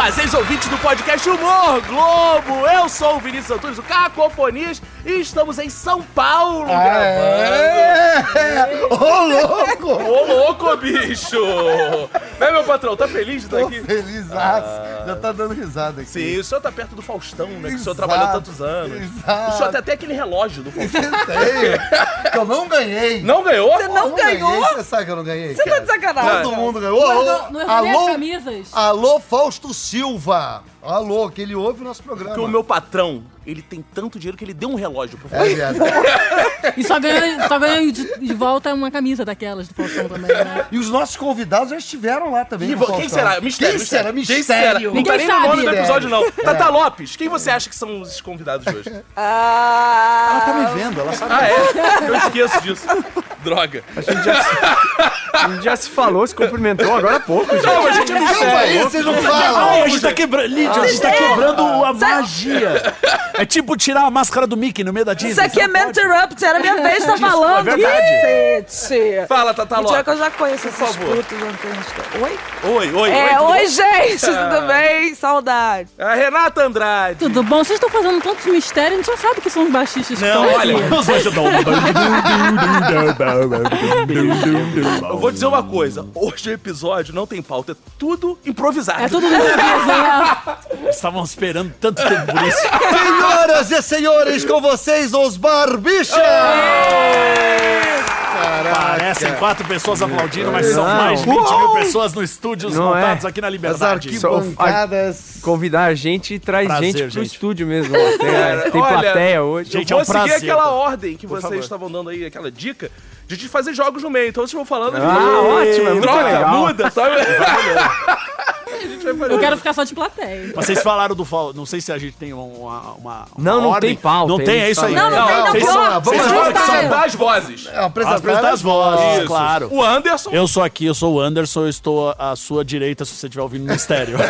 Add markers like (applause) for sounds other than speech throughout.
fazeres ouvintes do podcast Humor Globo. Eu sou o Vinícius Antunes, do Cacofonias, e estamos em São Paulo É! Ô, louco! gravando. Ô, louco, bicho! Né, meu patrão? Tá feliz de estar Tô aqui? felizaço. Já tá dando risada aqui. Sim, o senhor tá perto do Faustão, né? Que o senhor Exato, trabalhou tantos anos. exato. O senhor tem até aquele relógio do Faustão. Tenho, que eu não ganhei. Não ganhou? Você não ganhou? ganhei. Você sabe que eu não ganhei? Você tá cara? de sacanagem. Todo mundo ganhou. Alô, Não errou nem as alô, camisas. alô, Fausto Silva. Alô, que ele ouve o nosso programa. Porque o meu patrão, ele tem tanto dinheiro que ele deu um relógio pro É Faustão. verdade. E só ganhou, só ganhou de, de volta uma camisa daquelas do Faustão também, né? E os nossos convidados já estiveram lá também. Com o quem Faustão. será? Mistério. Quem será? Quem Mistério. Não Ninguém tá nem no nome sabe. do episódio, não. É. Tata Lopes, quem você acha que são os convidados de hoje? Ah, Ela tá me vendo, ela sabe. Ah, é? Eu esqueço disso. Droga. A gente já se, a gente já se falou, se cumprimentou agora há pouco, gente. Não, a gente é mistério. vocês não falam. A gente tá quebrando. Lídia, a gente tá quebrando a magia. É tipo tirar a máscara do Mickey no meio da Disney. isso aqui é Man. Interrupt, era minha vez de tá falando. é verdade. Fala, Tata Mentira Lopes. que eu já conheço esses putos. respeito. Oi? Oi, oi, É, oi, gente, tudo bem? Saudade. A Renata Andrade. Tudo bom? Vocês estão fazendo tantos mistérios, a gente já sabe que são os baixistas que Não, estão olha, (laughs) Eu vou dizer uma coisa. Hoje o episódio não tem pauta, é tudo improvisado. É tudo né? (laughs) Estavam esperando tanto tempo por isso. Senhoras e senhores, com vocês, os Barbichas! Parecem quatro pessoas aplaudindo, mas são Não. mais de 20 mil pessoas no estúdio, Não montados é. aqui na As Liberdade. arquibancadas. Convidar a gente e traz Prazer, gente pro gente. estúdio mesmo. ó. Tem, tem Olha, plateia hoje. gente, eu vou é um prazer, seguir aquela tá? ordem que vocês favor. estavam dando aí, aquela dica, de fazer jogos no meio. Então vocês vão falando. Ah, ótimo, é muito Troca, legal. muda, sabe? (laughs) a gente vai fazer. Eu quero ficar só de plateia. Vocês falaram do Faustão. Não sei se a gente tem uma. uma, uma Não, não ordem. tem pauta, Não tem, é isso aí. Não, não tem, não, são- lá, vamos vocês falaram que são Apresentar as vozes. É, apresentar Apresentar as vozes, Isso. claro. O Anderson. Eu sou aqui, eu sou o Anderson, eu estou à sua direita se você estiver ouvindo no estéreo. (laughs)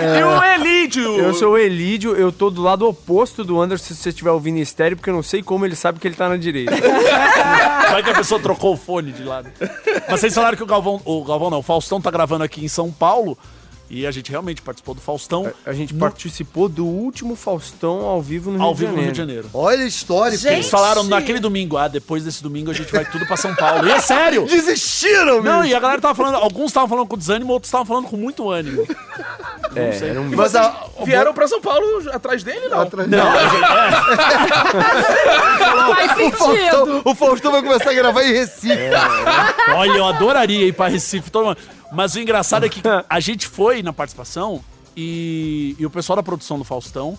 E o Elídio. Eu sou o Elídio, eu tô do lado oposto do Anderson se você estiver ouvindo em estéreo, porque eu não sei como ele sabe que ele tá na direita. (laughs) Vai que a pessoa trocou o fone de lado. Mas vocês falaram que o Galvão, o Galvão não, o Faustão tá gravando aqui em São Paulo. E a gente realmente participou do Faustão A gente No- participou do último Faustão ao vivo no Rio ao de vivo no Janeiro. Rio de Janeiro. Olha a história. Gente. Eles falaram naquele domingo, ah, depois desse domingo a gente vai tudo pra São Paulo. E é sério! Desistiram, Não, meu. e a galera tava falando, alguns estavam falando com desânimo, outros estavam falando com muito ânimo. É, era um... Mas a, Vieram pra São Paulo atrás dele, não? Atrás- Não, a gente, Faz o, sentido. Faustão, o Faustão vai começar a gravar em Recife. é, olha, eu adoraria ir pra Recife, todo mundo. Mas o engraçado é que (laughs) a gente foi na participação e, e o pessoal da produção do Faustão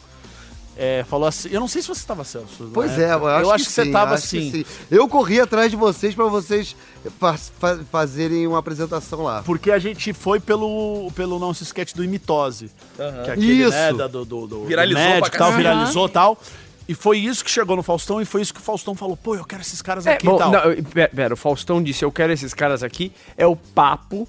é, falou assim. Eu não sei se você estava, Celso. na Pois é, eu acho, que, você sim, tava acho que assim. sim. Eu corri atrás de vocês pra vocês fa- fa- fazerem uma apresentação lá. Porque a gente foi pelo, pelo nosso sketch do Imitose. Que é aquele, Isso. né, da- do, do, do Viralizou do médico pra e tal, viralizou e tal. E foi isso que chegou no Faustão e foi isso que o Faustão falou. Pô, eu quero esses caras É, aqui bom, e tal. não, pera, pera, o Faustão disse, eu quero esses caras aqui, é o papo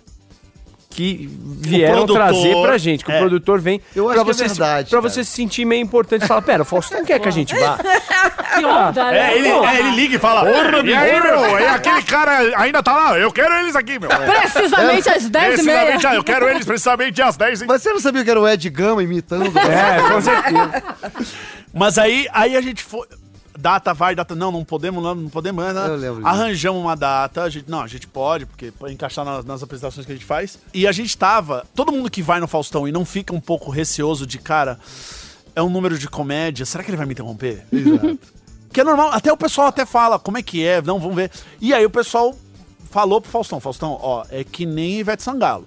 que vieram produtor, trazer pra gente, que é. o produtor vem Eu pra é você, se- verdade, pra você se sentir meio importante. Fala, pera, o Faustão quer que a gente vá? (laughs) Que onda, né? É, ele, é, ele liga e fala. e aí, meu? E aquele cara ainda tá lá. Eu quero eles aqui, meu. (laughs) Precisamente às 10 e meia. Precisamente, ah, eu quero eles precisamente às 10 hein? Mas você não sabia que era o Ed Gama imitando? É, com certeza. Mas aí, aí a gente foi. Data vai, data não, não podemos, não, não podemos. Né? Arranjamos uma data, a gente, não, a gente pode, porque pra encaixar nas, nas apresentações que a gente faz. E a gente tava. Todo mundo que vai no Faustão e não fica um pouco receoso de, cara, é um número de comédia, será que ele vai me interromper? Exato. (laughs) Que é normal, até o pessoal até fala, como é que é, não, vamos ver. E aí o pessoal falou pro Faustão, Faustão, ó, é que nem Ivete Sangalo.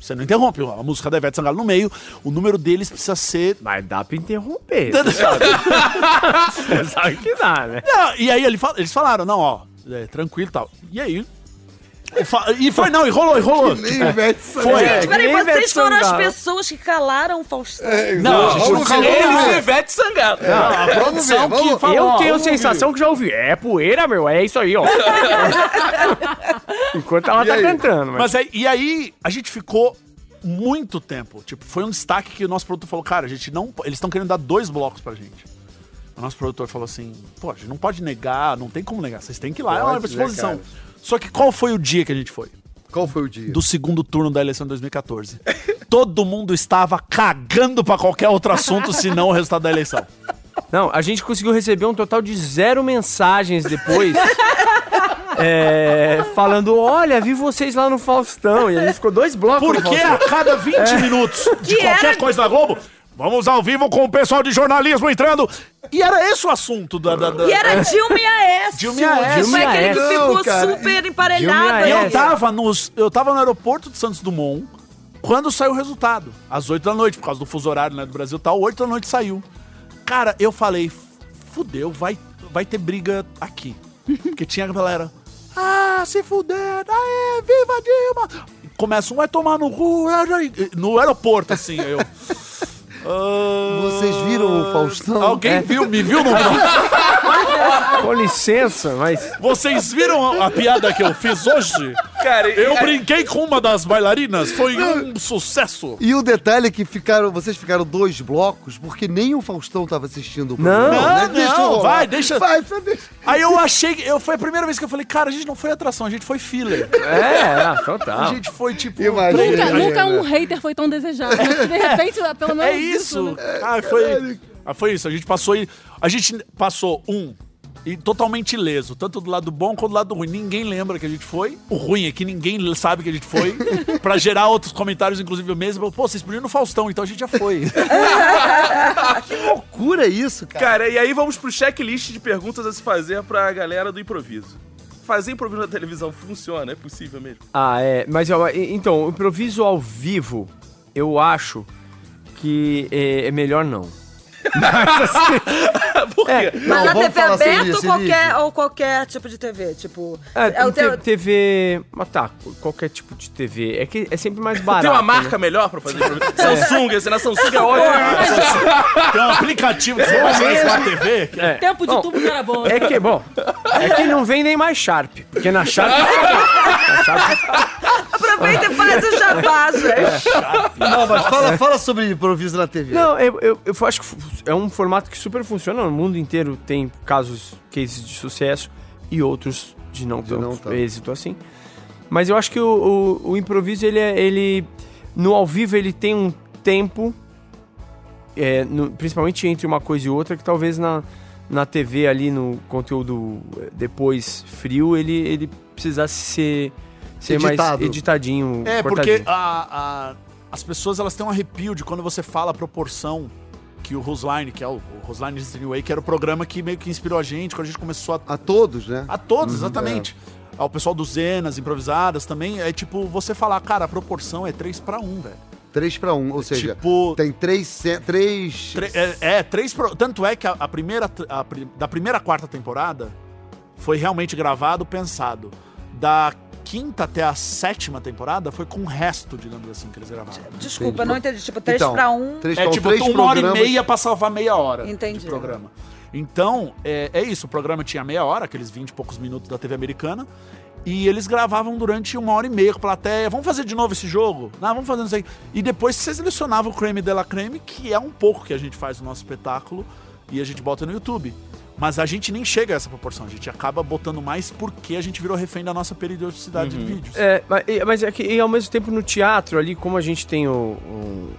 Você não interrompe a música da Ivete Sangalo no meio, o número deles precisa ser Mas dá pra interromper. Você (laughs) sabe que dá, né? Não, e aí ele fala- eles falaram, não, ó, é, tranquilo e tal. E aí. E foi, não, e rolou, e rolou. Nem Tipo, Ivete foi. Sangalo. É, Gente, peraí, que vocês Ivete foram as Sangalo. pessoas que calaram o Faustão. Não, Vamos por causa ver, Eles vamos e ver. Ivete Sangalo. Não, a produção ver, vamos- que falou. Eu ó, tenho a sensação que já ouvi. É poeira, meu, é isso aí, ó. (laughs) Enquanto ela E tá aí? cantando. Mas... Mas aí, e aí a gente ficou muito tempo. Tipo, foi um destaque que o nosso produtor falou, cara, a gente não. Eles estão querendo dar dois blocos pra gente. O nosso produtor falou assim, pô, a gente não pode negar, não tem como negar. Vocês têm que ir lá, é uma né, exposição. cara? Só que qual foi o dia que a gente foi? Qual foi o dia? Do segundo turno da eleição de 2014. (laughs) todo mundo estava cagando pra qualquer outro assunto, senão o resultado da eleição. Não, a gente conseguiu receber um total de zero mensagens depois. (laughs) é, falando, olha, vi vocês lá no Faustão. E a gente ficou dois blocos no Porque a cada 20 minutos de Que qualquer era- coisa da Globo, vamos ao vivo com o pessoal de jornalismo entrando. E era esse o assunto da. da- da- E era Dilma e Aécio. Dilma e Aécio. Foi aquele que ficou. Cara, super emparelhado. e eu tava, nos, eu tava no aeroporto de Santos Dumont quando saiu o resultado. Às 8 da noite, por causa do fuso horário né, do Brasil e tal, 8 da noite saiu. Cara, eu falei, fudeu, vai, vai ter briga aqui. (laughs) Porque tinha a galera. Ah, se fuder, aê, viva Dilma! Começa um, vai tomar no cu, é, é", no aeroporto, assim, eu. Vocês viram o Faustão? Alguém viu, me viu no (laughs) Com licença, mas. Vocês viram a, a piada que eu fiz hoje? Cara, Eu é- brinquei com uma das bailarinas, foi um sucesso. E o detalhe é que ficaram, vocês ficaram dois blocos, porque nem o Faustão tava assistindo o Não, programa. não, Deixa não, vai, deixa- Vai, deixa. Aí eu achei. Eu, foi a primeira vez que eu falei, cara, a gente não foi atração, a gente foi filler. É, ah, A total. gente foi tipo. Imagina. Nunca, É, nunca é, um é. hater foi tão desejado. Mas, de repente, pelo menos É isso. Né? Ah, foi. Ah, foi isso. A gente passou e. A gente passou um. E totalmente ileso, tanto do lado bom quanto do lado ruim. Ninguém lembra que a gente foi. O ruim é que ninguém sabe que a gente foi. (laughs) pra gerar outros comentários, inclusive eu mesmo. Pô, vocês podiam no Faustão, então a gente já foi. (laughs) Loucura isso, cara. Cara, e aí vamos pro checklist de perguntas a se fazer pra galera do improviso. Fazer improviso na televisão funciona? É possível mesmo? Ah, é. Mas ó, então, o improviso ao vivo, eu acho que é, é melhor não. (laughs) Por quê? É, Mas Não, na TV sobre aberta ou qualquer, ou qualquer tipo de TV? Tipo, É, é o teu- te- TV. Mas tá, qualquer tipo de TV. É que é sempre mais barato. (laughs) Tem uma né? marca melhor pra fazer? Samsung, esse na Samsung é ótimo. Tem um aplicativo que você pode na Smart TV. que- É. Tempo de Bom, tubo que era bom. É que, bom, é que não vem nem mais Sharp. Porque na Sharp. (laughs) na Sharp Aproveita e faz o jabá, gente. Não, mas fala, fala sobre improviso na TV. Não, eu, eu, eu acho que é um formato que super funciona. No mundo inteiro tem casos, cases de sucesso e outros de não De tanto não tanto. êxito assim. Mas eu acho que o, o, o improviso, ele, é- ele. No ao vivo, ele tem um tempo, é, no- principalmente entre uma coisa e outra, que talvez na, na TV ali, no conteúdo depois frio, ele, ele precisasse ser, ser mais Editado. editadinho. É, cortadinho. porque a- a- as pessoas elas têm um arrepio de quando você fala a proporção que o Rusline, que é o, o Rusline Destiny Way, que era o programa que meio que inspirou a gente quando a gente começou a. A todos, né? A todos, exatamente. Ao pessoal do Zenas, improvisadas também. É tipo você falar, cara, a proporção é 3 pra 1, velho. 3 pra 1, ou seja, Tipo- tem três, ce- três... Tre- é, é, três. pro- Tanto é que a, a primeira. a da primeira à quarta temporada foi realmente gravado, pensado. Da quinta até a sétima temporada foi com o resto, digamos assim, que eles gravaram. Desculpa, não entendi. Tipo, 3 Então, pra 1. três É pra um, tipo três uma hora e programas. meia pra salvar meia hora Entendi. de programa. Então, é, é isso. O programa tinha meia hora, aqueles 20 e poucos minutos da TV americana. E eles gravavam durante uma hora e meia com a plateia. Vamos fazer de novo esse jogo? Não, vamos fazer isso aí. E depois você selecionava o creme de la creme, que é um pouco que a gente faz no nosso espetáculo. E a gente bota no YouTube. Mas a gente nem chega a essa proporção. A gente acaba botando mais porque a gente virou refém da nossa periodicidade de vídeos. É, mas, mas é que e ao mesmo tempo no teatro ali, como a gente tem o, o-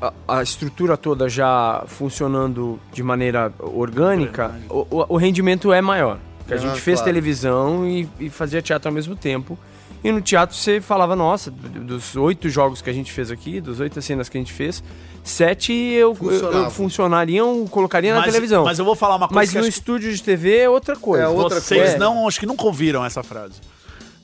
a, a estrutura toda já funcionando de maneira orgânica, o, o- o rendimento é maior. Porque a Ah, gente fez claro. televisão e, e fazia teatro ao mesmo tempo. E no teatro você falava, nossa, dos oito jogos que a gente fez aqui, dos oito cenas que a gente fez, sete eu, eu, Funcionava. eu funcionariam, colocaria na Mas- televisão. Mas eu vou falar uma coisa Mas que no acho que- estúdio de TV é outra coisa. É outra Vocês coisa. não, acho que nunca ouviram essa frase.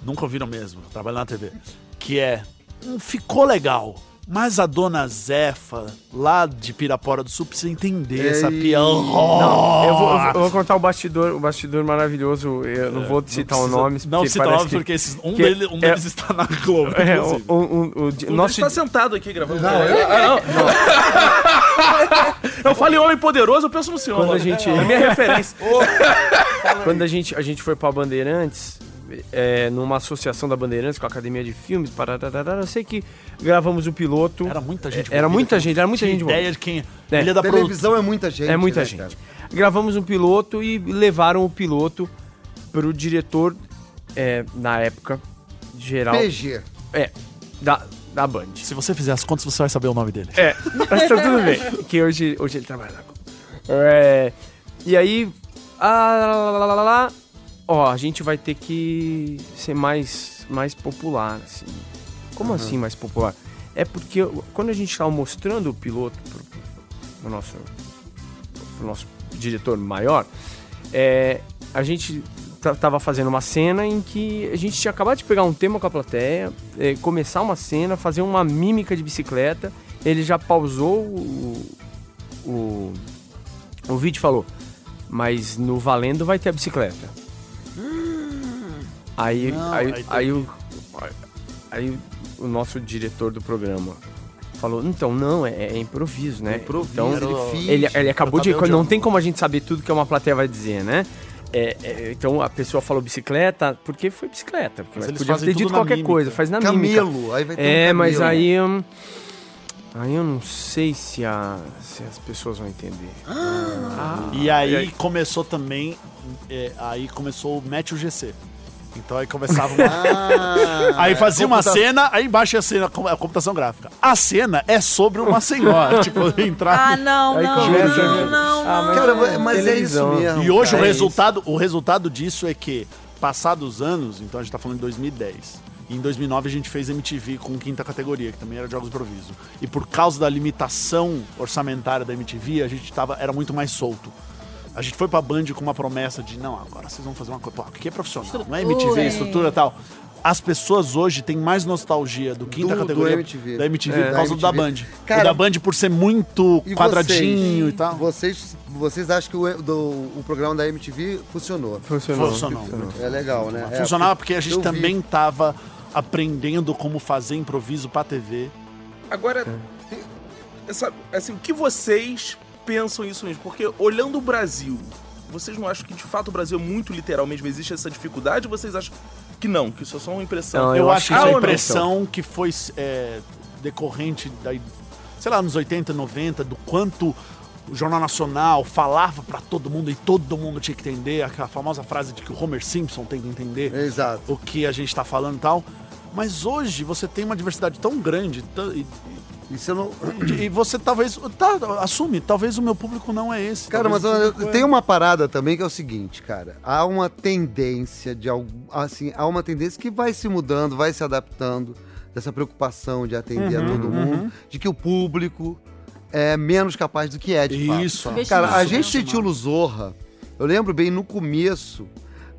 Nunca ouviram mesmo, trabalhando na TV. Que é, "Hum, ficou legal, mas a dona Zefa, lá de Pirapora do Sul, precisa entender essa Ei. piada. Não, eu vou, eu vou- eu vou contar o bastidor, o bastidor maravilhoso. Eu não vou citar o nome. Não porque cita parece nome, que- porque esses- um, que dele- um é- deles está na Globo. É, o, o, o, o O nosso está sentado aqui gravando. Não, eu, não. (laughs) eu falei homem poderoso, eu penso no senhor. Quando a gente- É (laughs) minha referência. quando a gente, a gente foi pra Bandeirantes, é, numa associação da Bandeirantes com a Academia de Filmes, parararara, eu sei que gravamos o piloto. Era muita gente. Era envolvida, muita gente, era muita gente ideia de quem... É. Ele é da. Televisão é muita gente. É muita né, gente. cara? Gravamos um piloto e levaram o piloto pro diretor, é, na época, geral. PG. É, da, da Band. Se você fizer as contas, você vai saber o nome dele. É, mas tá tudo bem. Que hoje, hoje ele trabalha na. É, e aí, ah, lá, lá, lá, lá, lá, ó, a gente vai ter que ser mais, mais popular, assim. Como assim mais popular? É porque eu- quando a gente tava mostrando o piloto pro, pro nosso, pro nosso diretor maior, é, a gente ta- tava fazendo uma cena em que a gente tinha acabado de pegar um tema com a plateia, é, começar uma cena, fazer uma mímica de bicicleta, ele já pausou o, o, o vídeo e falou, mas no Valendo vai ter a bicicleta. Aí, Não, aí, aí aí, o, aí o nosso diretor do programa falou, então, não, é, é improviso, né? Improviso, então, ele ele, ele acabou de. Não tem como a gente saber tudo que uma plateia vai dizer, né? É, é, então a pessoa falou bicicleta, porque foi bicicleta. Porque Mas podia fazem ter tudo dito qualquer mímica. coisa, faz na mímica. Camelo, aí vai ter É, um mas aí. hum, aí eu não sei se, a, se as pessoas vão entender. Ah, E aí, E aí? começou também. é, aí começou o Match o GC. Então aí começava uma. (laughs) Ah, Aí fazia uma computa- cena, aí embaixo ia a cena, a computação gráfica. A cena é sobre uma senhora, (laughs) tipo, entrar. Ah, não, Aí não, começa não, não, Ah, não. mas- Cara, mas é isso Televisão. mesmo. E hoje o cara. é resultado, o resultado disso é que, passados anos, então a gente tá falando de 2010. E em 2009 a gente fez MTV com quinta categoria, que também era jogos de improviso. E por causa da limitação orçamentária da MTV, a gente tava, era muito mais solto. A gente foi pra Band com uma promessa de, não, agora vocês vão fazer uma coisa, pô, aqui é profissional, não é MTV, Estrutura. estrutura e tal. As pessoas hoje têm mais nostalgia do quinta Do- do categoria MTV. da MTV É, por da causa do da MTV. Band. Cara, o da Band por ser muito E quadradinho vocês? e tal. Vocês, vocês acham que o, do- o programa da MTV funcionou? funcionou. Funcionou. É legal, né? É, Funcionava porque a gente vi. também tava aprendendo como fazer improviso pra TV. Agora, essa- assim, o que vocês pensam isso mesmo? Porque olhando o Brasil, vocês não acham que de fato o Brasil é muito literal mesmo? Existe essa dificuldade ou vocês acham que não? Que isso é só uma impressão? Não, Eu, eu acho que isso é ou a não? impressão que foi é, decorrente da, sei lá, nos 80, 90, do quanto o Jornal Nacional falava pra todo mundo e todo mundo tinha que entender, aquela famosa frase de que o Homer Simpson tem que entender Exato. o que a gente tá falando e tal. Mas hoje você tem uma diversidade tão grande e, E você não... (clears throat) e você talvez. Tá, assume, talvez o meu público não é esse. Cara, mas eu- é- tem uma parada também que é o seguinte, cara. Há uma tendência de algo, assim, há uma tendência que vai se mudando, vai se adaptando dessa preocupação de atender Uhum, a todo mundo, de que o público é menos capaz do que é, de fato. Isso. Cara, a gente isso, sentiu no Zorra. Eu lembro bem no começo,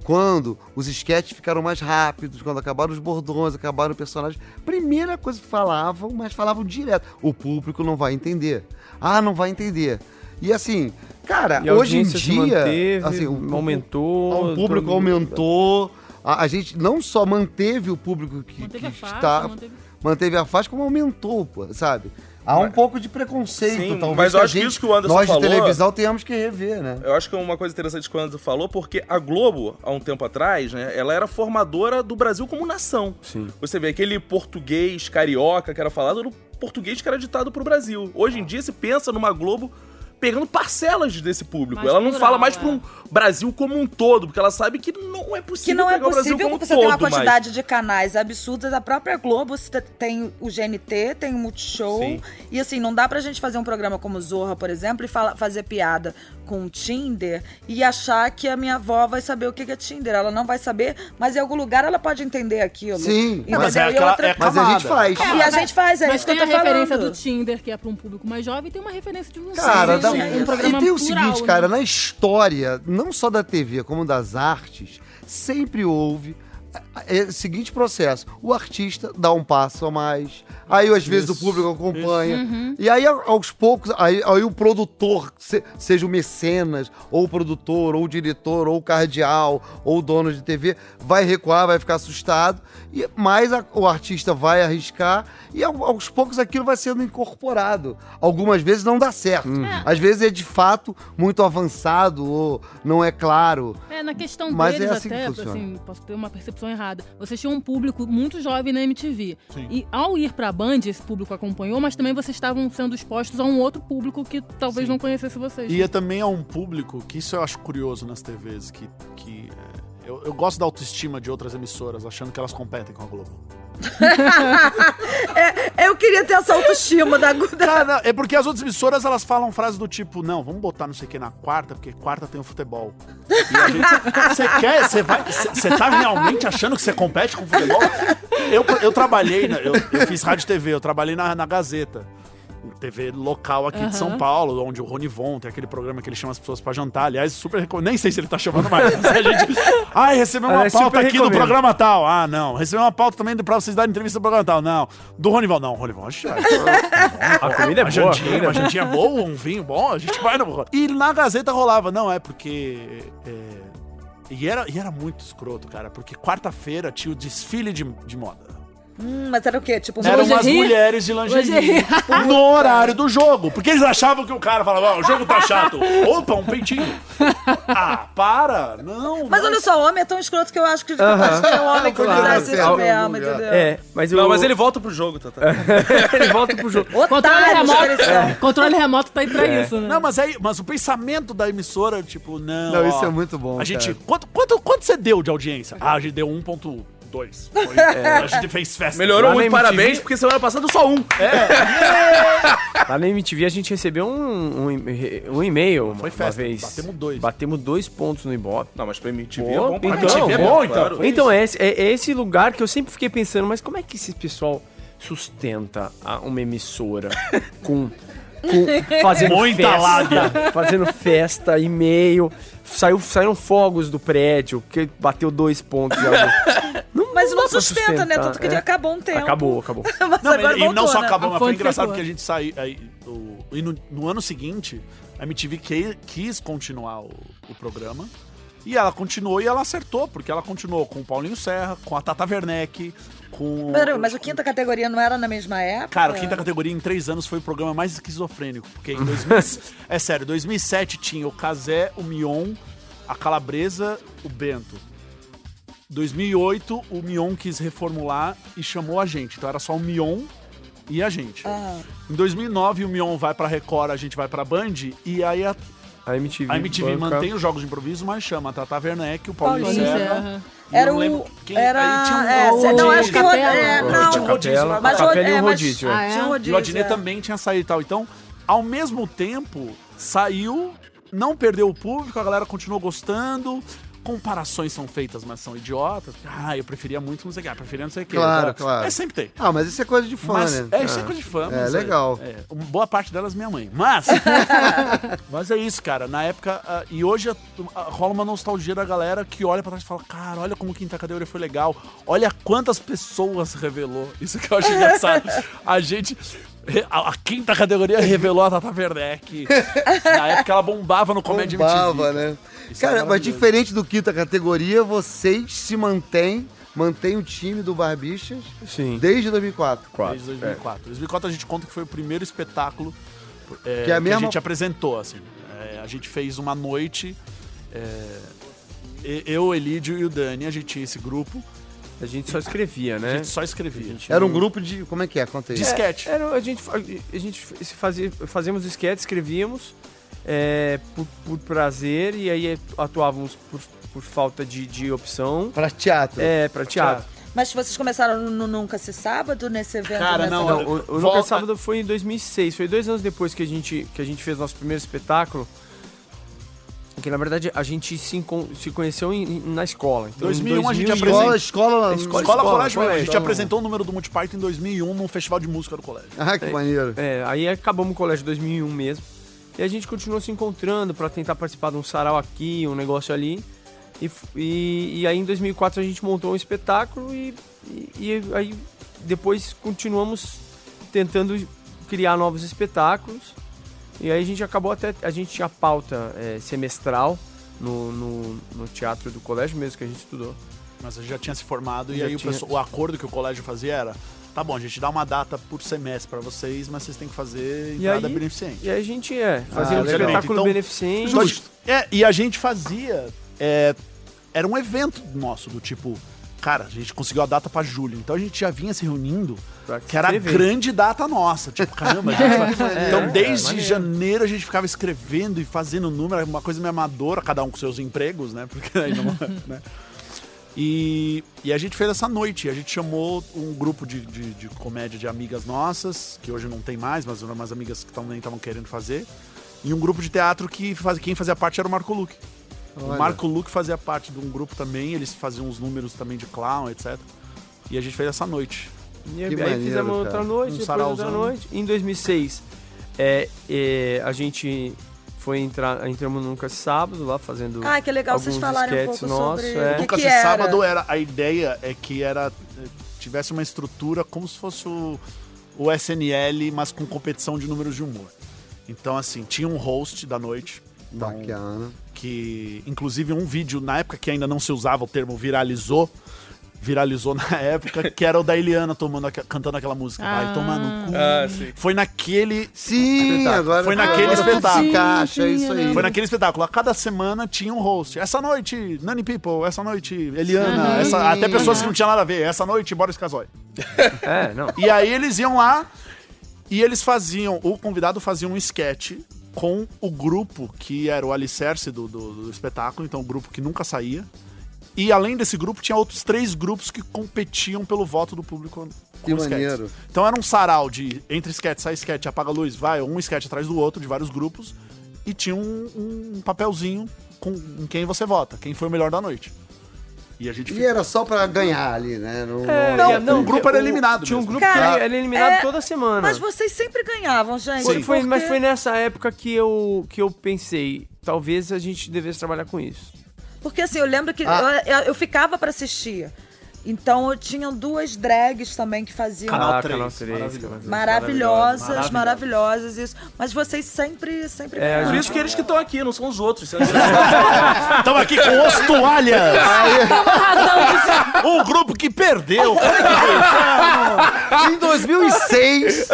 quando os sketches ficaram mais rápidos, quando acabaram os bordões, acabaram os personagens. Primeira coisa que falavam, mas falavam direto. O público não vai entender. Ah, não vai entender. E assim, cara, E hoje em dia. manteve, assim, o, aumentou. o público todo- aumentou. A, a gente não só manteve o público que, Manteve a que faixa, está. manteve... Manteve a faixa, como aumentou, pô, sabe? Há um pouco de preconceito, Sim, talvez. mas eu acho que gente- isso que o Anderson Nós falou- de televisão tenhamos que rever, né? Eu acho que é uma coisa interessante que o Anderson falou, porque a Globo, há um tempo atrás, né, ela era formadora do Brasil como nação. Sim. Você vê aquele português carioca que era falado no português que era ditado pro Brasil. Hoje em dia se pensa numa Globo pegando parcelas desse público. Mais ela não plural, fala mais é. para um Brasil como um todo, porque ela sabe que não é possível Que não é possível porque você todo tem uma mais. quantidade de canais absurdas. A própria Globo você tem o GNT, tem o Multishow. Sim. E assim, não dá pra gente fazer um programa como Zorra, por exemplo, e fala- fazer piada com o Tinder e achar que a minha avó vai saber o que que é Tinder. Ela não vai saber, mas em algum lugar ela pode entender aquilo. Sim, Entendeu? mas é E aquela- outra- é Mas a gente faz. E a gente faz, é Mas isso que eu tem tô a referência falando. do Tinder, que é para um público mais jovem, e tem uma referência de um Cara, Sim, dá- sim, um sim. programa e tem o seguinte, né? cara, na história, não só da TV como das artes, sempre houve é, o seguinte processo: o artista dá um passo a mais, aí às vezes o Isso, público acompanha, Uhum. e aí aos poucos, aí, aí o produtor, se- seja o mecenas, ou o produtor, ou o diretor, ou o cardeal, ou o dono de TV, vai recuar, vai ficar assustado, e mais a- o artista vai arriscar, e ao- aos poucos aquilo vai sendo incorporado. Algumas vezes não dá certo, às vezes é de fato muito avançado, ou não é claro. É, na questão Mas é deles assim que até, funciona. assim, posso ter uma percepção errada. Vocês tinham um público muito jovem na MTV. Sim. E ao ir pra Band, esse público acompanhou, mas também vocês estavam sendo expostos a um outro público que talvez Sim. não conhecesse vocês. E é também é um público, que isso eu acho curioso nas TVs, que, que é, eu, eu gosto da autoestima de outras emissoras, achando que elas competem com a Globo. (laughs) É, eu queria ter essa autoestima da Guda. Cara, é porque as outras emissoras elas falam frases do tipo, não, vamos botar não sei o que na quarta, porque quarta tem o futebol. E a gente, você quer, você vai, você tá realmente achando que você compete com futebol? Eu, eu trabalhei, eu, eu fiz rádio e TV, eu trabalhei na, na Gazeta. TV local aqui de São Paulo, onde o Ronivon tem aquele programa que ele chama as pessoas pra jantar. Aliás, super recomendo. Nem sei se ele tá chamando mais. mas a gente. (laughs) Ai, recebeu uma É, pauta aqui do recomendo. programa tal. Ah, não. Recebeu uma pauta também pra vocês darem entrevista no programa tal. Não. Do Ronivon. Não, Ronivon, a gente vai. A comida é Uma boa. a jantinha, comida é uma jantinha boa, um vinho bom, a gente vai no. E na Gazeta rolava, não, é porque. é, E, era, e era muito escroto, cara, porque quarta-feira tinha o desfile de, de moda. Hum, mas era o quê? Tipo, Eram umas mulheres de lingerie Lingerie. (laughs) no horário do jogo. Porque eles achavam que o cara falava, ó, o jogo tá chato. (laughs) Opa, um peitinho. Ah, para. Não. Mas olha só, o homem é tão escroto que eu acho que Aham. pode ter um homem que Claro, fizesse isso mesmo, É. entendeu? É, mas eu... Não, mas ele volta pro jogo, Tata. (laughs) ele volta pro jogo. Controle Otário, remoto, expressão. controle remoto tá aí pra isso, né? Não, mas aí, mas o pensamento da emissora, tipo, não. Não, ó, isso é muito bom, A gente. cara. Quanto, quanto, quanto você deu de audiência? Ah, a gente deu 1,2. (laughs) Foi- A gente fez festa. Melhorou Lá muito, parabéns, porque semana passada só um. (laughs) Lá na MTV a gente recebeu um, um, um e-mail Foi uma festa, vez. batemos dois. Batemos dois pontos no Ibope. Não, mas pra MTV Pô, é bom. pra então, MTV é bom, claro. Então, é esse, é, é esse lugar que eu sempre fiquei pensando, mas como é que esse pessoal sustenta uma emissora (laughs) com, com fazendo Muita festa, lábia. fazendo festa, e-mail, saiu, saíram fogos do prédio, que bateu dois pontos. Mas não sustenta, né? Tanto que é. acabou um tempo. Acabou, acabou. (laughs) Mas Não, agora e, e não voltou, só né? acabou, A mas foi engraçado fechou. porque a gente saiu. Aí, o- e no, no ano seguinte, a MTV que- quis continuar o, o programa. E ela continuou e ela acertou, porque ela continuou com o Paulinho Serra, com a Tata Werneck, com. Peraí, mas o quinta categoria não era na mesma época? Cara, o Quinta Categoria em três anos foi o programa mais esquizofrênico. Porque em 2000, (laughs) é sério, 2007 tinha o Casé, o Mion, a Calabresa, o Bento. 2008 o Mion quis reformular e chamou a gente. Então era só o Mion e a gente. Ah, Em 2009 o Mion vai pra Record, a gente vai pra Band e aí a, A MTV, a MTV banca- mantém os jogos de improviso, mas chama a Tata Werneck, o Paulinho Serra. Eu era não o. lembro quem- Era. aí tinha um é, rodízio. não, acho que. Capela. É, Tinha não. um rodízio Capela, Mas, Capela ro- e é, um rodízio. Ah, é? tinha um E o Adnet é. também tinha saído e tal. Então, ao mesmo tempo, saiu, não perdeu o público, a galera continuou gostando. Comparações são feitas, mas são idiotas. Ah, eu preferia muito não sei o que. Ah, preferia não sei o que. Claro, Cara, claro. É, sempre tem. Ah, mas isso é coisa de fã, Mas, né? é, isso é coisa de fã. É, mas legal. É, um- boa parte delas minha mãe. Mas, (laughs) mas é isso, cara. Na época, ah, e hoje ah, rola uma nostalgia da galera que olha pra trás e fala, cara, olha como Quinta Categoria foi legal. Olha quantas pessoas revelou. Isso que eu acho engraçado. (laughs) A gente... A, a quinta categoria revelou a Tata Werneck. Na (laughs) época ela bombava no Comédia Bombava, MTV. né? Isso é Cara, mas diferente do quinta categoria, vocês se mantêm, mantêm o time do Barbichas Sim. desde 2004. Quatro. Desde 2004. 2004 a gente conta que foi o primeiro espetáculo é, Que é a que mesma- a gente apresentou, assim. É, a gente fez uma noite... é, eu, Elídio e o Dani, a gente tinha esse grupo. A gente só escrevia, A né? gente só escrevia. A gente Era um não- grupo de. Como é que é? Conta aí. De sketch. Era, a gente, a gente se fazia, fazíamos esquete, escrevíamos é, por, por prazer e aí atuávamos por, por falta de, de opção Pra teatro. é, pra teatro. Mas vocês começaram no Nunca Se Sábado, nesse evento? Cara, nessa... não, Não, o, o volta- Nunca Sábado foi em 2006, foi dois anos depois que a gente, que a gente fez nosso primeiro espetáculo. Que na verdade a gente se, se conheceu em- na escola. Então, 2001 em a gente 2001, Escola, escola. Escola, Escola, escola, Colégio mesmo. A colégio. gente apresentou o número do Monty Python em 2001 num festival de música do colégio. Ah, que maneiro. É, aí acabamos o colégio em 2001 mesmo. E a gente continuou se encontrando pra tentar participar de um sarau aqui, um negócio ali. E, e, e aí em 2004 a gente montou um espetáculo e, e, e aí depois continuamos tentando criar novos espetáculos. E aí a gente acabou até. A gente tinha pauta é, semestral no, no, no teatro do colégio mesmo que a gente estudou. Mas a gente já tinha se formado e Já aí o, tinha. pessoal- o acordo que o colégio fazia era: tá bom, a gente dá uma data por semestre pra vocês, mas vocês têm que fazer E entrada aí- beneficente. E aí a gente é, fazia Ah, um espetáculo Então, beneficente. Justo. É, e a gente fazia. é, era um evento nosso, do tipo. Cara, a gente conseguiu a data pra julho. Então a gente já vinha se reunindo, pra que era a grande data nossa. Tipo, caramba, a gente vai- (laughs) Então, é, desde janeiro a gente ficava escrevendo e fazendo número, uma coisa meio amadora, cada um com seus empregos, né? Porque aí não. (laughs) né? E, e a gente fez essa noite. A gente chamou um grupo de, de, de comédia de amigas nossas, que hoje não tem mais, mas eram umas amigas que também estavam querendo fazer. E um grupo de teatro que faz, quem fazia parte era o Marco Luque. O Olha. Marco Luque fazia parte de um grupo também, eles faziam uns números também de clown, etc. E a gente fez essa noite. E aí maneiro, fizemos outra cara. noite, Um depois outra noite. Em 2006, é, é, a gente foi entrar, entramos no Nunca Sábado lá fazendo Ah, que legal vocês alguns falarem um sketches pouco nossos, sobre é. o Nunca que sábado era a ideia é que era eh, tivesse uma estrutura como se fosse o, o SNL, mas com competição de números de humor. Então assim, tinha um host da noite, então, Bacana. que inclusive um vídeo na época que ainda não se usava o termo viralizou, viralizou na (laughs) época, que era o da Eliana tomando, cantando aquela música, vai Ah. tomar no cu. Ah, sim. Foi naquele Sim, Espetáculo. agora Foi naquele agora tudo espetáculo. Se encaixa, é Sim, isso aí. Foi naquele espetáculo. A cada semana tinha um host. Essa noite, Nani People. Essa noite, Eliana. Uhum. essa- até pessoas que não tinham nada a ver. Essa noite, Boris Casoy. (laughs) É, não. E aí eles iam lá e eles faziam. O convidado fazia um sketch com o grupo que era o alicerce do, do, do espetáculo. Então, o grupo que nunca saía. E além desse grupo, tinha outros três grupos que competiam pelo voto do público. Que com sketches. maneiro. Então era um sarau de entre sketch, sai sketch, apaga a luz, vai, um sketch atrás do outro, de vários grupos. E tinha um, um papelzinho com em quem você vota, quem foi o melhor da noite. E a gente E fica- era só pra ganhar ali, né? Não, É, Não, é, o grupo era eliminado Tinha um grupo que Cara, era eliminado é, toda semana. Mas vocês sempre ganhavam, gente. Foi, foi- porque- mas foi nessa época que eu, que eu pensei, talvez a gente devesse trabalhar com isso. Porque assim, eu lembro que Ah. eu, eu- eu ficava pra assistir. Então eu tinha duas drags também que faziam Canal Ah, 3, Canal 3, maravilhoso. Canal 3. maravilhosas, Maravilhosa. maravilhosas, isso. Mas vocês sempre, sempre É. Por isso que eles que estão aqui, não são os outros. (laughs) Estamos aqui com os toalhas! um grupo que perdeu. Em 2006,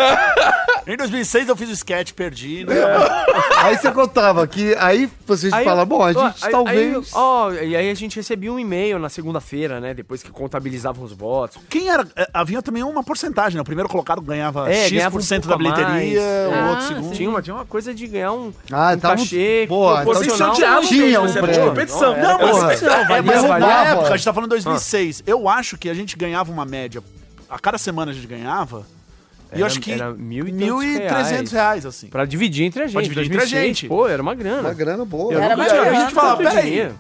Em 2006 eu fiz o sketch, perdi. né? (laughs) aí você contava que aí vocês Aí falam, bom, a gente aí- talvez... Ó, e aí a gente recebia um e-mail na segunda-feira, né? Depois que contabilizavam os votos. Quem era. eh, Havia também uma porcentagem, né? O primeiro colocado ganhava É, X% ganhava um da bilheteria, mais. o Ah, outro segundo. Tinha uma, tinha uma coisa de ganhar um, Ah, um tava- cachê Pô, Vocês proporcional. odiavam Tinha um de competição. Não, Não, mas, Porra, é, mas na época, a gente tá falando 2006. Eu acho que a gente ganhava uma média. A cada semana a gente ganhava. E eu Era- acho que era mil e tantos 1.300 reais, assim. Pra dividir entre a gente. dividir entre a 2006, gente. Pô, era uma grana. Uma grana boa. Eu Era uma tinha grana. visto A gente falava, peraí.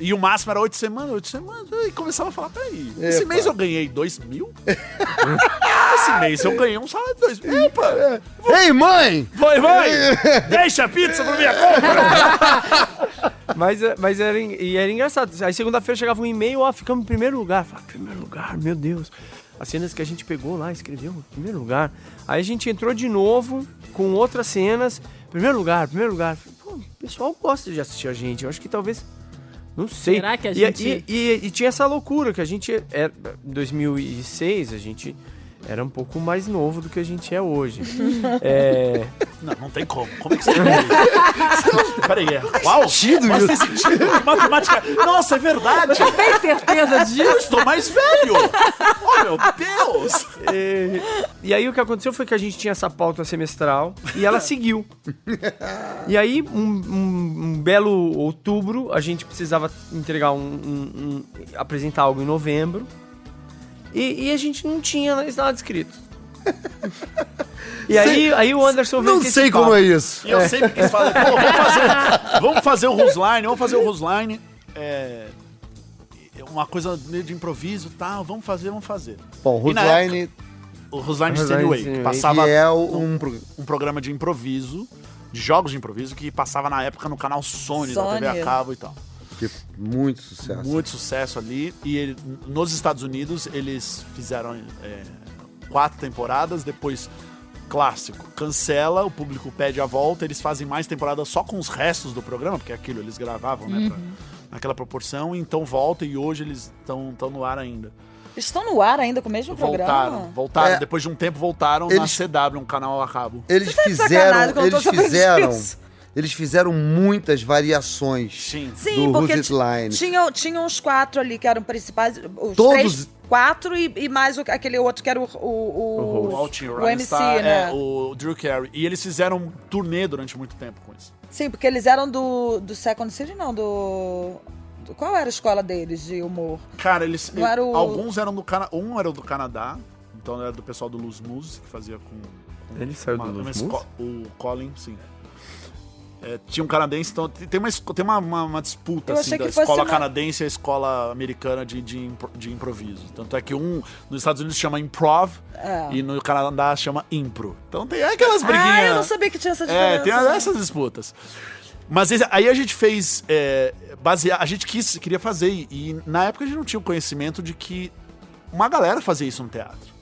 E o máximo era 8 semanas, 8 semanas. E começava a falar, peraí, Epa. esse mês eu ganhei 2 mil? (laughs) esse mês eu ganhei um salário de 2 mil. Epa! Ei, mãe! Vai, vai! (laughs) Deixa a pizza pra minha compra! (laughs) Mas, é- mas era, e era engraçado. Aí segunda-feira chegava um e-mail, ó, ficamos em primeiro lugar. Eu Falava, primeiro lugar, meu Deus. As cenas que a gente pegou lá, escreveu, primeiro lugar. Aí a gente entrou de novo com outras cenas. Primeiro lugar, primeiro lugar. Pô, o pessoal gosta de assistir a gente. Eu acho que talvez. Não sei. Será que a E- gente- E, e- e tinha essa loucura que a gente. Era, em 2006, a gente era um pouco mais novo do que a gente é hoje. (laughs) é. Não, não tem como. Como é que você isso? (laughs) Peraí, é. Uau! Sentido Mas tem sentido. Matemática. Nossa, é verdade! Tem certeza (laughs) Eu disso? estou mais velho! Oh, meu Deus! E, e aí o que aconteceu foi que a gente tinha essa pauta semestral e ela seguiu. E aí, um, um- um belo outubro, a gente precisava entregar um, um- um- apresentar algo em novembro. E, e a gente não tinha nada escrito. (laughs) E aí, aí o Anderson veio Não sei como papo. é isso. E eu sempre quis falar, pô, vamos fazer, vamos fazer o Rusline, vamos fazer o Rusline. É, uma coisa meio de improviso, tá? Vamos fazer, vamos fazer. Bom, Rusline, O Rusline Stanley, que que passava é o- um... um programa de improviso, de jogos de improviso, que passava na época no canal Sony, da Sony. TV a cabo e tal. Que muito sucesso. Muito sucesso ali. E ele- nos Estados Unidos eles fizeram é, quatro temporadas, depois clássico, cancela, o público pede a volta, eles fazem mais temporadas só com os restos do programa, porque é aquilo eles gravavam, né, pra- naquela proporção, então volta e hoje eles estão no ar ainda. Eles estão no ar ainda com o mesmo Voltaram, programa? voltaram, É. depois de um tempo voltaram Eles- na CW, um canal a cabo. Eles Tá de fizeram, eles fizeram. Eles fizeram muitas variações Sim. Sim, do porque Who's It Line. tinha, tinha uns quatro ali que eram principais. Os Todos- três, quatro e, e mais o- aquele outro que era o, o, o, O o MC, Star, né? é, o Drew Carey. E eles fizeram um turnê durante muito tempo com isso. Sim, porque eles eram do, do Second City, não, do... Qual era a escola deles de humor? Cara, eles. Não era o- Alguns eram do Canadá. Um era do Canadá, então era do pessoal do Luz Mus, que fazia com. com Ele saiu do uma- Luz uma Mus? esco- O Colin, sim. É, tinha um canadense, então tem uma, tem uma, uma- uma disputa Eu assim, da escola uma- canadense e a escola americana de, de, impro- de improviso. Tanto é que um nos Estados Unidos chama improv É. e no Canadá chama impro. Então tem aquelas briguinhas. Ah, eu não sabia que tinha essa diferença. É, tem né? essas disputas. Mas aí a gente fez. É, basear, a gente quis, queria fazer, e, e na época a gente não tinha o conhecimento de que uma galera fazia isso no teatro.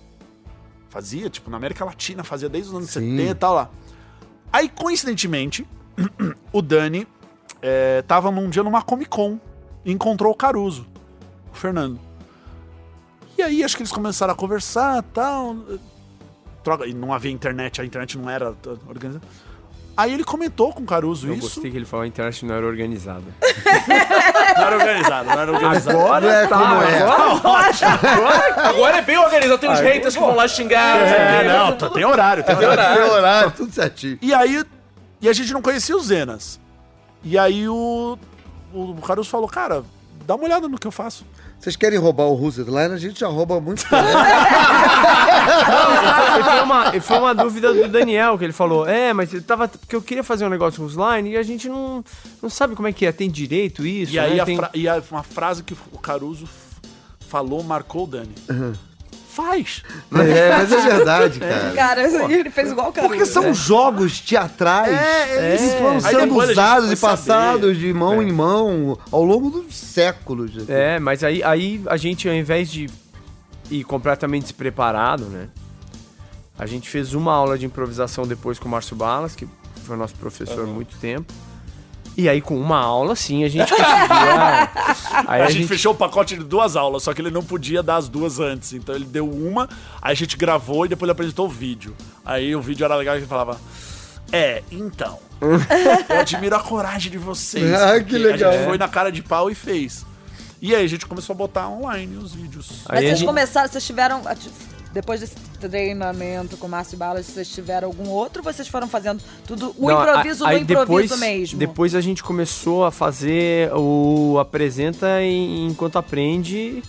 Fazia, tipo, na América Latina, fazia desde os anos Sim. 70 e tal lá. Aí, coincidentemente, o Dani é, tava num dia numa Comic Con e encontrou o Caruso, o Fernando. E aí, acho que eles começaram a conversar e tal. Troca, e não havia internet, a internet não era organizada. Aí ele comentou com o Caruso Eu isso. gostei que ele falou a internet não era organizada. (laughs) Não era organizado, não era organizado. Não é como é. Agora é bem organizado. Tem uns haters que vão lá xingar. É, não, tem horário, tem horário. Tem horário, tudo certinho. E aí, e a gente não conhecia os Zenas. E aí o, o Caruso falou, cara, dá uma olhada no que eu faço. Vocês querem roubar o Who's Line? A gente já rouba muito tempo. (laughs) E foi, uma, e foi uma dúvida do Daniel, que ele falou, é, mas ele tava. Porque eu queria fazer um negócio com os line e a gente não, não sabe como é que é. Tem direito isso? E aí né? a Tem- fra- e a- uma frase que o Caruso falou marcou o Dani. Faz! é, mas é verdade, (laughs) cara. Cara, ele fez igual o cara. Porque são jogos teatrais. É, eles foram sendo usados e passados saber. de mão em mão ao longo dos séculos. É, mas aí, aí a gente, ao invés de ir completamente despreparado, né? A gente fez uma aula de improvisação depois com o Márcio Balas, que foi nosso professor há muito tempo. E aí, com uma aula, sim, a gente conseguia. (laughs) aí A, gente, fechou o pacote de duas aulas, só que ele não podia dar as duas antes. Então ele deu uma, aí a gente gravou e depois ele apresentou o vídeo. Aí o vídeo era legal e ele falava: É, então. eu admiro a coragem de vocês. (laughs) Ah, que legal. A gente foi na cara de pau e fez. E aí a gente começou a botar online os vídeos. Mas Aí a vocês gente- começaram, vocês tiveram. Depois desse treinamento com o Márcio Balas, vocês tiveram algum outro ou vocês foram fazendo tudo o Não, improviso a- aí improviso depois, mesmo? Depois a gente começou a fazer o apresenta enquanto aprende.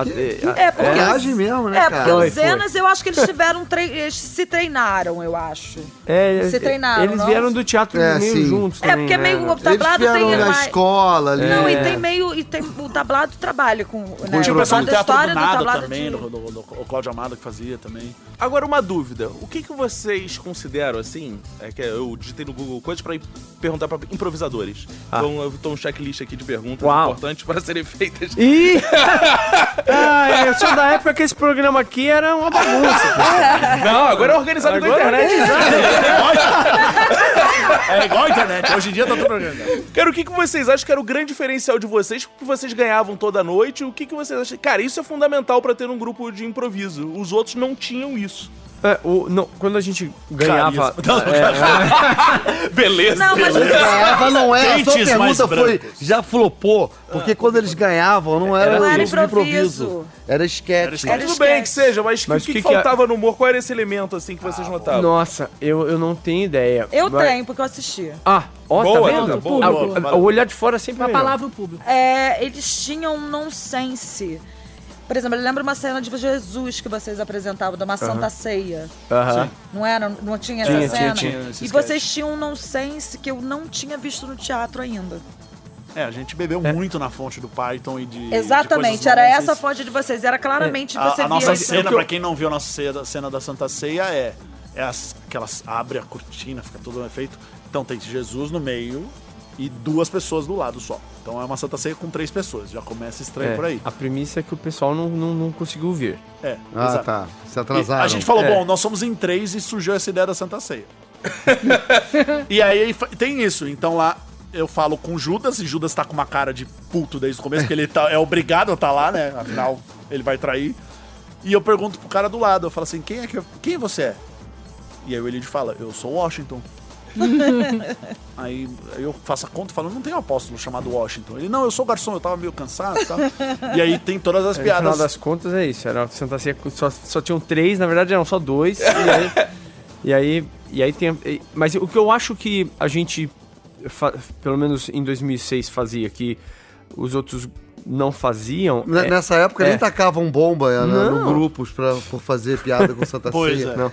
A- É, porque- Coragem mesmo, né, É, cara? porque os Zenas eu acho que eles tiveram. Tre... Eles se treinaram, eu acho. É, Se treinaram, Eles não? vieram do teatro É, meio sim. juntos É, também, porque né? meio- o Eles tablado vieram tem na mais- escola ali. Não, e É. tem meio. E tem, o tablado trabalha com. Né, Tinha o o pessoal do da Teatro do história Nada tablado também, de- do, do- do- o Cláudio Amado que fazia também. Agora, uma dúvida. O que, que vocês consideram, assim, é que eu digitei no Google coisas pra perguntar pra improvisadores. Ah. Então, eu tô um checklist aqui de perguntas Uau. importantes para serem feitas. Ih! (laughs) ah, é, eu sou da época que esse programa aqui era uma bagunça. Não, agora é organizado na Agora internet. É igual a internet, hoje em dia tá tudo organizado. Cara, o que, que vocês acham que era o grande diferencial de vocês? Que vocês ganhavam toda noite? O que, que vocês acham? Cara, isso é fundamental pra ter um grupo de improviso. Os outros não tinham isso. É, o- não, quando a gente ganhava. Não, é, (laughs) Beleza. Não, mas Ganhava não é, a sua pergunta foi, já flopou, porque quando eles ganhavam não era, Não era improviso. improviso, era esquete. Era Tudo bem que seja, mas, Mas o que, o que que que é- faltava no humor? Qual era esse elemento, assim, que vocês notavam? nossa, eu, eu não tenho ideia. Eu Mas- tenho, porque eu assisti. Ah, ó, Boa, tá vendo? Boa, Ah, boa. o- olhar de fora é sempre Uma melhor. palavra o público. É, eles tinham um nonsense. Por exemplo, eu lembro uma cena de Jesus que vocês apresentavam, de uma Santa Ceia. Aham. Não era? Não tinha, Tinha, essa tinha, cena? tinha esse e sketch. vocês tinham um nonsense que eu não tinha visto no teatro ainda. É, a gente bebeu muito na fonte do Python e de. Exatamente, de era nonsense. essa a fonte de vocês. Era claramente A, você a via nossa isso. cena, pra quem não viu a nossa cena, cena da Santa Ceia, é, é as, que elas abrem a cortina, fica todo um efeito. Então tem Jesus no meio e duas pessoas do lado só. Então é uma Santa Ceia com três pessoas. Já começa estranho É, por aí. A premissa é que o pessoal não, não, não conseguiu ver. É, Ah, exato. tá. Se E atrasaram. a gente falou, É. bom, nós somos em três e surgiu essa ideia da Santa Ceia. (laughs) e aí tem isso. Então lá eu falo com Judas, e Judas tá com uma cara de puto desde o começo, porque ele tá, é obrigado a estar lá, né? Afinal, ele vai trair. E eu pergunto pro cara do lado, eu falo assim, quem é que eu- quem você é? E aí o Elide fala, eu sou Washington. (laughs) aí eu faço a conta falo, não tem um apóstolo chamado Washington. Ele, não, eu sou garçom, eu tava meio cansado e tal. e aí tem todas as No final piadas. das contas é isso. Era Santa Ceia, só, só tinham três, na verdade eram só dois. e aí, e aí, e aí tem. Mas o que eu acho que a gente, pelo menos em 2006, fazia, que os outros não faziam. N- é- Nessa época é. nem tacavam bomba né, no Não. grupos pra, por fazer piada com Santa Pois Ceia. é. Não.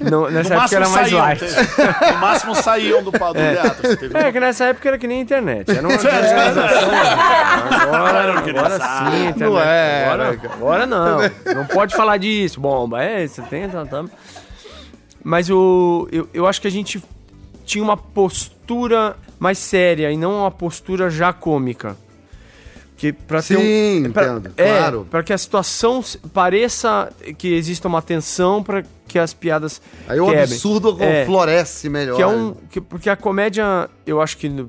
(laughs) não nessa no época era máximo mais saíam. light. te- No máximo saíam do, pa- do (laughs) teatro. Teve É, que nessa época era que nem a internet. (laughs) Era uma organização. Agora, agora sim, internet. Não era, agora, cara. agora não. Não pode falar disso, bomba. É, você tem, tá, tá. Mas o, eu, eu acho que a gente tinha uma postura mais séria e não uma postura já cômica. Que pra ter Sim, um, pra- entendo, é, claro. Para que a situação pareça que exista uma tensão para que as piadas Aí o quebrem. absurdo É. floresce melhor. Que é um. que- porque a comédia, eu acho que. no-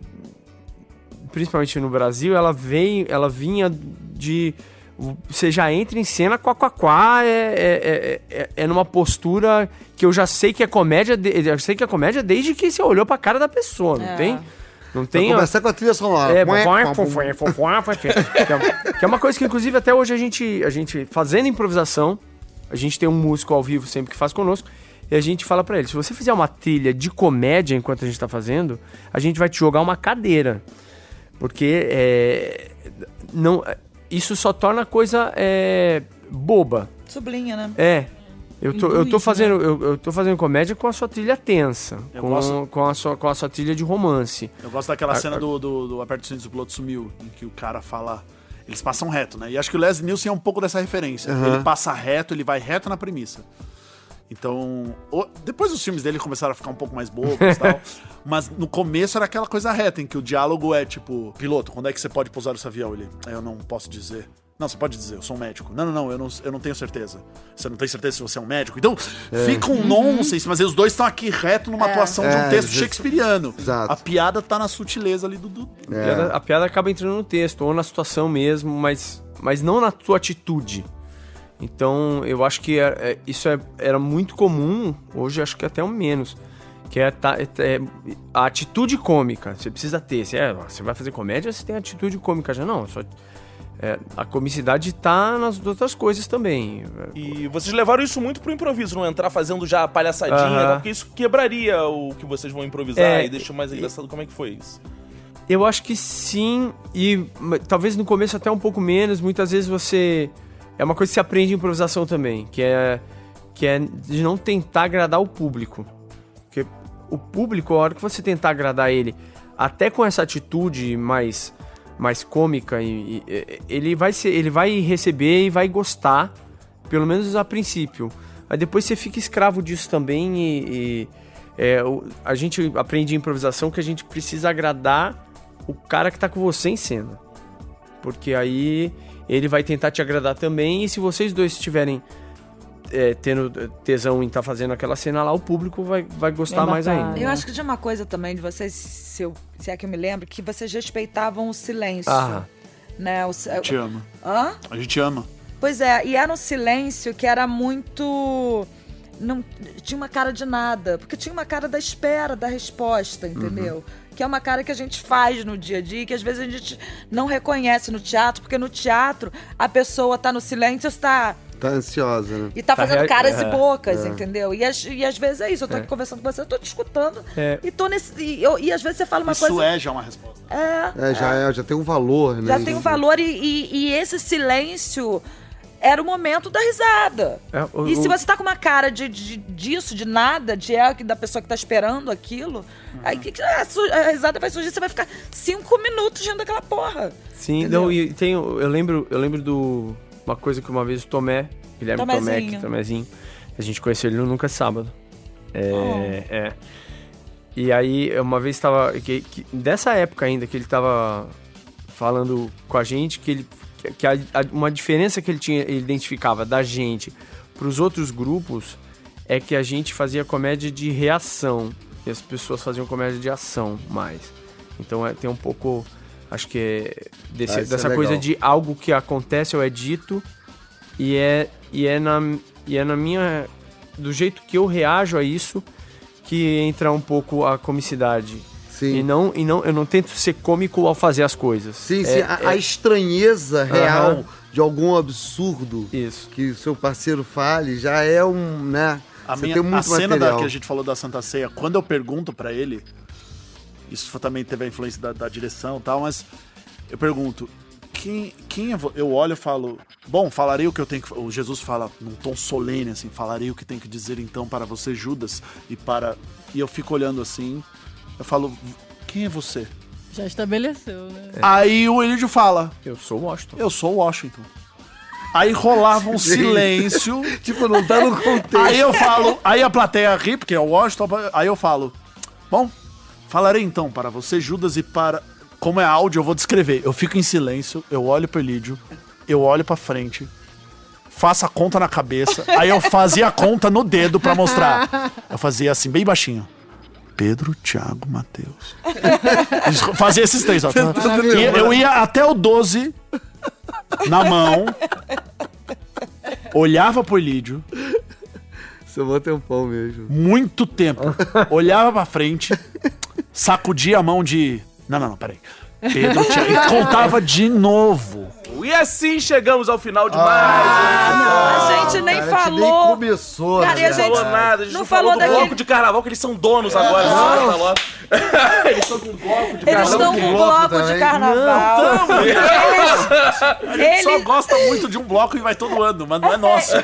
principalmente no Brasil, ela veio. Ela vinha de. Você já entra em cena quá, quá, é, é, é, é, é numa postura que eu já sei que é comédia. eu sei que é comédia desde que você olhou pra cara da pessoa, não É. tem? Não Tem começar com a trilha sonora. é, que, é, que é uma coisa que, inclusive, até hoje a gente, a gente fazendo improvisação, a gente tem um músico ao vivo sempre que faz conosco, e a gente fala pra ele: se você fizer uma trilha de comédia enquanto a gente tá fazendo, a gente vai te jogar uma cadeira. Porque é, não, isso só torna a coisa é, boba. Sublinha, né? É. Eu tô, eu tô Induz, fazendo eu, eu tô fazendo comédia com a sua trilha tensa, Eu com, gosto- com, a sua, com a sua trilha de romance. Eu gosto daquela A- cena a- do, do, do Aperto os Cintos do Piloto Sumiu, em que o cara fala. Eles passam reto, né? E acho que o Leslie Nielsen é um pouco dessa referência. Ele passa reto, ele vai reto na premissa. Então, o- depois os filmes dele começaram a ficar um pouco mais bobos e (laughs) tal. Mas no começo era aquela coisa reta, em que o diálogo é tipo: Piloto, quando é que você pode pousar esse avião? Ele, "É, eu não posso dizer. Não, você pode dizer, eu sou um médico. Não, não, não, eu não, eu não tenho certeza. Você não tem certeza se você é um médico? Então, fica um nonsense, mas os dois estão aqui reto numa atuação de um É, texto just- shakespeariano. Exato. A piada tá na sutileza ali do. do- A piada, a piada acaba entrando no texto, ou na situação mesmo, mas, mas não na tua atitude. Então, eu acho que é- é- isso é- era muito comum, hoje acho que até um menos. Que é, é- é a atitude cômica. Você precisa ter. Você, é, você vai fazer comédia, você tem atitude cômica já. Não, só, é, a comicidade tá nas outras coisas também. E vocês levaram isso muito pro improviso, não entrar fazendo já a palhaçadinha, Aham. tá? porque isso quebraria o que vocês vão improvisar É, e deixa mais engraçado como é que foi isso. Eu acho que sim, e talvez no começo até um pouco menos. Muitas vezes você. É uma coisa que se aprende em improvisação também, que é, que é de não tentar agradar o público. Porque o público, a hora que você tentar agradar ele, até com essa atitude mais, mais cômica, e, e- ele, vai ser, ele vai receber e vai gostar, pelo menos a princípio. Aí depois você fica escravo disso também e. e, é, a gente aprende improvisação que a gente precisa agradar o cara que tá com você em cena. Porque aí ele vai tentar te agradar também, e se vocês dois estiverem é, tendo tesão em estar fazendo aquela cena lá, o público vai, vai gostar Vai mais ainda. Eu acho que tinha uma coisa também de vocês, se, eu- se é que eu me lembro, que vocês respeitavam o silêncio. Ah. Né? O, si- Te ama. Hã? A gente ama. Pois é, e era um silêncio que era muito. Não, tinha uma cara de nada, porque tinha uma cara da espera da resposta, entendeu? Que é uma cara que a gente faz no dia a dia, que às vezes a gente não reconhece no teatro, porque no teatro a pessoa tá no silêncio, está Tá ansiosa, né? e tá, Tá fazendo rea- caras é, e bocas, entendeu? E, às- e às vezes é isso, eu tô É. aqui conversando com você, eu tô te escutando. É. E tô nesse. E, eu- e às vezes você fala uma Isso coisa. é já uma resposta. É, É, já, é, já tem um valor, né? já tem um valor, e, e- e esse silêncio era o momento da risada. É, o- e se você tá com uma cara de, de- disso, de nada, de é, da pessoa que tá esperando aquilo, aí que, que a, a risada vai surgir, você vai ficar cinco minutos rindo daquela porra. Sim, Entendeu? não, e tem, eu lembro, eu lembro do uma coisa que uma vez o Tomé, Guilherme Tomé, Tomézinho. que Tomézinho, a gente conheceu ele no Nunca é Sábado. É, Oh. é. E aí, uma vez tava. Que, que- dessa época ainda, que ele tava falando com a gente, que ele. que- a- a- uma diferença que ele tinha, ele identificava da gente pros outros grupos é que a gente fazia comédia de reação. E as pessoas faziam comédia de ação mais. Então é, tem um pouco. Acho que é desse- Ah, é dessa coisa legal. de algo que acontece ou é dito e é, e é, na, e é na minha. Do jeito que eu reajo a isso que entra um pouco a comicidade. Sim. E não, e não, eu não tento ser cômico ao fazer as coisas. Sim, É- sim. A, é- a estranheza real de algum absurdo Isso. que o seu parceiro fale já é um, né? A, Você minha, tem a muito cena da, que a gente falou da Santa Ceia, quando eu pergunto pra ele, isso também teve a influência da, da direção e tal, mas eu pergunto, quem, quem é vo-" Eu olho e falo, bom, falarei o que eu tenho que. O Jesus fala num tom solene, assim, falarei o que tenho que dizer então para você, Judas, e para. E eu fico olhando assim, eu falo, quem é você? Já estabeleceu, né? Aí o Elidio fala, Eu sou o Washington. eu sou o Washington. Aí rolava um (laughs) silêncio. (laughs) Tipo, não tá no contexto. Aí eu falo, aí a plateia ri, porque é o Washington, aí eu falo, bom, falarei então para você, Judas, e para. Como é áudio, eu vou descrever. Eu fico em silêncio, eu olho pro Elídio, eu olho pra frente, faço a conta na cabeça, aí eu fazia a conta no dedo pra mostrar. Eu fazia assim, bem baixinho. Pedro, Thiago, Matheus. Fazia esses três, ó. E eu ia até o 12 na mão, olhava pro Elídio, Seu bom tempão mesmo. muito tempo. Olhava pra frente, sacudia a mão de. Não, não, não, peraí. Pedro. E contava de novo. E assim chegamos ao final de mais. a gente nem cara, a gente falou. nem começou, Cara, e a Não gente- falou verdade. nada, a gente Não não, falou, falou do bloco daquele- de carnaval, que eles são donos agora. Não. (laughs) Eles estão com um bloco de Eles carnaval. estão que com um bloco também. de carnaval. Eles, Só eles, gosta muito de um bloco e vai todo ano, mas não é nosso.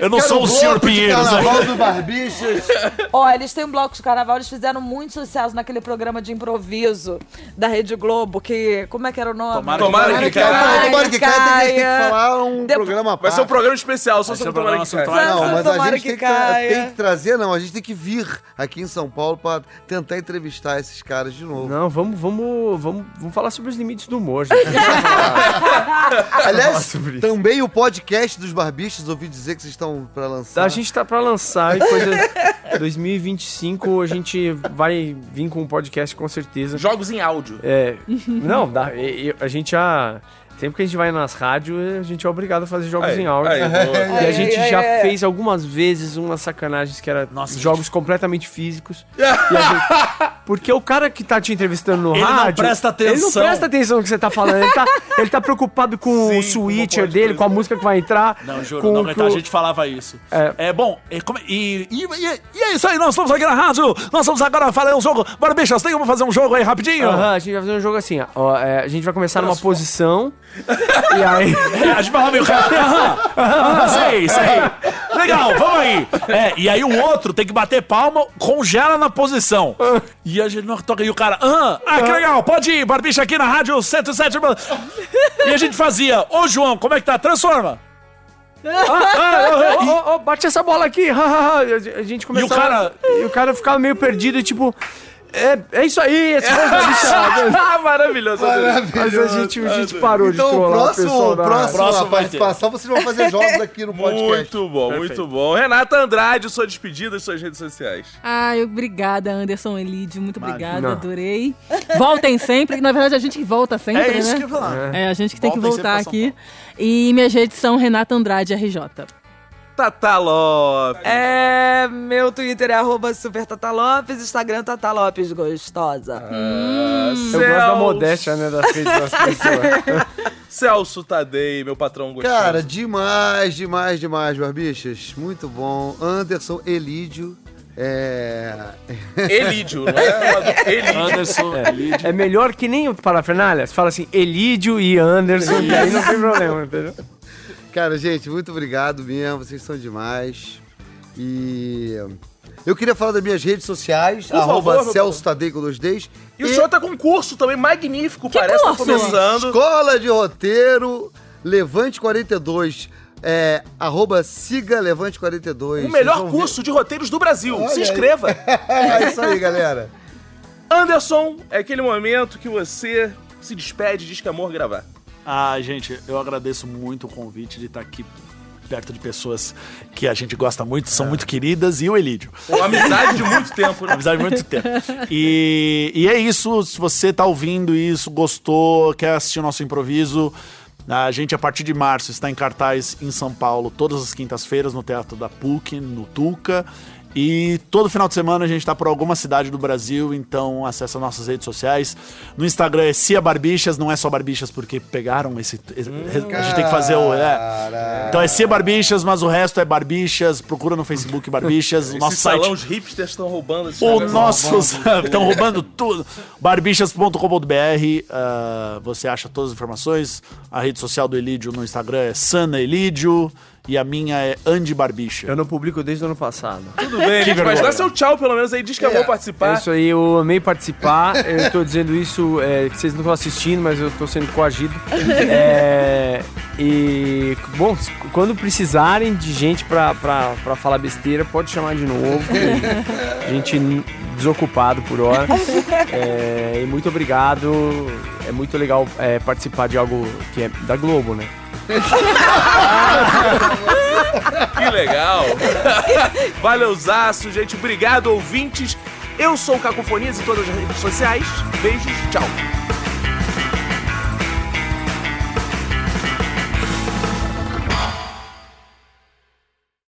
Eu não Quero sou o senhor de Pinheiros. Carnaval né? do Barbichas. ó, eles têm um bloco de carnaval, eles fizeram muito sucesso naquele programa de improviso da Rede Globo, que. Como é que era o nome? Tomara Tomara que caia. caia. Tomara que caia, tem que- tem que caia. falar um Depois- programa Vai ser um programa especial, só sobre um tomara programa que caia. central. Não, mas a Tomara gente que tem que, caia. tem que trazer, não, a gente tem que vir aqui em São Paulo pra tentar entrevistar esses caras de novo. Não, vamos, vamos, vamos, vamos falar sobre os limites do humor. (laughs) (laughs) Aliás, também o podcast dos Barbichas, ouvi dizer que vocês estão pra lançar. A gente tá pra lançar e coisa (laughs) 2025 a gente vai vir com um podcast com certeza. Jogos em áudio. É, não, dá, a gente já sempre que a gente vai nas rádios, a gente é obrigado a fazer jogos Aí, em áudio. aí. E a gente Aí, já aí, aí. fez algumas vezes umas sacanagens que era Nossa, jogos completamente físicos. (laughs) E a gente- porque o cara que tá te entrevistando no Ele não rádio. presta Ele não atenção. presta atenção no que você tá falando. Ele tá, ele tá preocupado com Sim, o switcher dele, com a música que vai entrar. Não, juro, com não, que a gente falava isso. É. É, bom, e, como- e, e, e- e é isso aí, nós estamos aqui na rádio, nós vamos agora fazer um jogo. Bora, bichas, tem como fazer um jogo aí rapidinho? Aham, a gente vai fazer um jogo assim, ó. Ó, é, a gente vai começar numa posição. E aí. É, a gente falava meio cara, aham, aham, sei, sei. Legal, vamos aí. É, e aí o outro tem que bater palma, congela na posição. E a gente não toca, e o cara, aham, ah, que legal, pode ir, barbicha aqui na rádio 107. E a gente fazia, ô João, como é que tá? Transforma. Ah, ô, ô, ô, bate essa bola aqui. a gente começava. cara- E o cara ficava meio perdido e tipo. É, é isso aí, esse bichada. (laughs) Ah, maravilhoso. Mas a gente, a gente parou de Então, o trollar o próximo, pessoal da próximo, Próximo participação, vocês vão fazer jogos aqui no podcast. Muito bom, Perfeito. muito bom. Renata Andrade, sua despedida e suas redes sociais. Ai, obrigada, Anderson Elidio. Muito obrigada, adorei. Voltem sempre. Na verdade, a gente que volta sempre, É isso né? que eu ia falar. É, a gente que tem que Voltem voltar aqui. E minhas redes são Renata Andrade RJ. Tata Lopes. É, meu Twitter é arroba super Tata Lopes, Instagram Tata Lopes Gostosa. Eu gosto da modéstia, né, das redes das (laughs) pessoas. Celso Tadei, meu patrão gostoso. Cara, demais, demais, demais, Barbichas. Muito bom. Anderson Elídio. É. Elídio, não é? (laughs) Elídio. Anderson, É melhor que nem o Parafernália. Você fala assim, Elídio e Anderson, que aí não tem problema, entendeu? Cara, gente, muito obrigado mesmo. Vocês são demais. E. Eu queria falar das minhas redes sociais, Por arroba favor, Celso Tadei com dois Ds. E o senhor tá com um curso também magnífico, parece, tá curso? começando. Escola de Roteiro, Levante 42. É, arroba siga Levante 42. O melhor vão ver- curso de roteiros do Brasil. Olha Se aí. inscreva. (laughs) É isso aí, galera. Anderson, é aquele momento que você se despede e diz que é amor gravar. Ah, gente, eu agradeço muito o convite de estar aqui perto de pessoas que a gente gosta muito, são muito queridas, e o Elídio. Amizade de muito tempo, né? Amizade de muito tempo. E, e é isso, se você tá ouvindo isso, gostou, quer assistir o nosso improviso, a gente, a partir de março, está em cartaz em São Paulo, todas as quintas-feiras, no Teatro da PUC, no Tuca. E todo final de semana a gente tá por alguma cidade do Brasil, então acessa nossas redes sociais. No Instagram é Cia Barbixas, não é só Barbixas porque pegaram esse. esse- a gente tem que fazer o. É. Então é Cia Barbixas, mas o resto é Barbixas. Procura no Facebook Barbixas. o (laughs) nosso site. salão, os hipsters estão roubando esse O nossos estão (laughs) roubando tudo. Barbixas.com.br. ah, você acha todas as informações. A rede social do Elídio no Instagram é Sana Elídio. E a minha é Andy Barbicha. Eu não publico desde o ano passado. (laughs) Tudo bem, gente, mas dá seu tchau pelo menos aí, diz que amou É participar. isso aí, eu amei participar. (laughs) Eu tô dizendo isso, é, que vocês não estão assistindo, mas eu tô sendo coagido. (laughs) É, e, bom, quando precisarem de gente pra, pra, pra falar besteira, pode chamar de novo. gente desocupado por hora. É, e muito obrigado. É muito legal é, participar de algo que é da Globo, né? Que legal. Valeuzaço, gente. Obrigado, ouvintes. Eu sou o Cacofonias em todas as redes sociais. Beijos, tchau.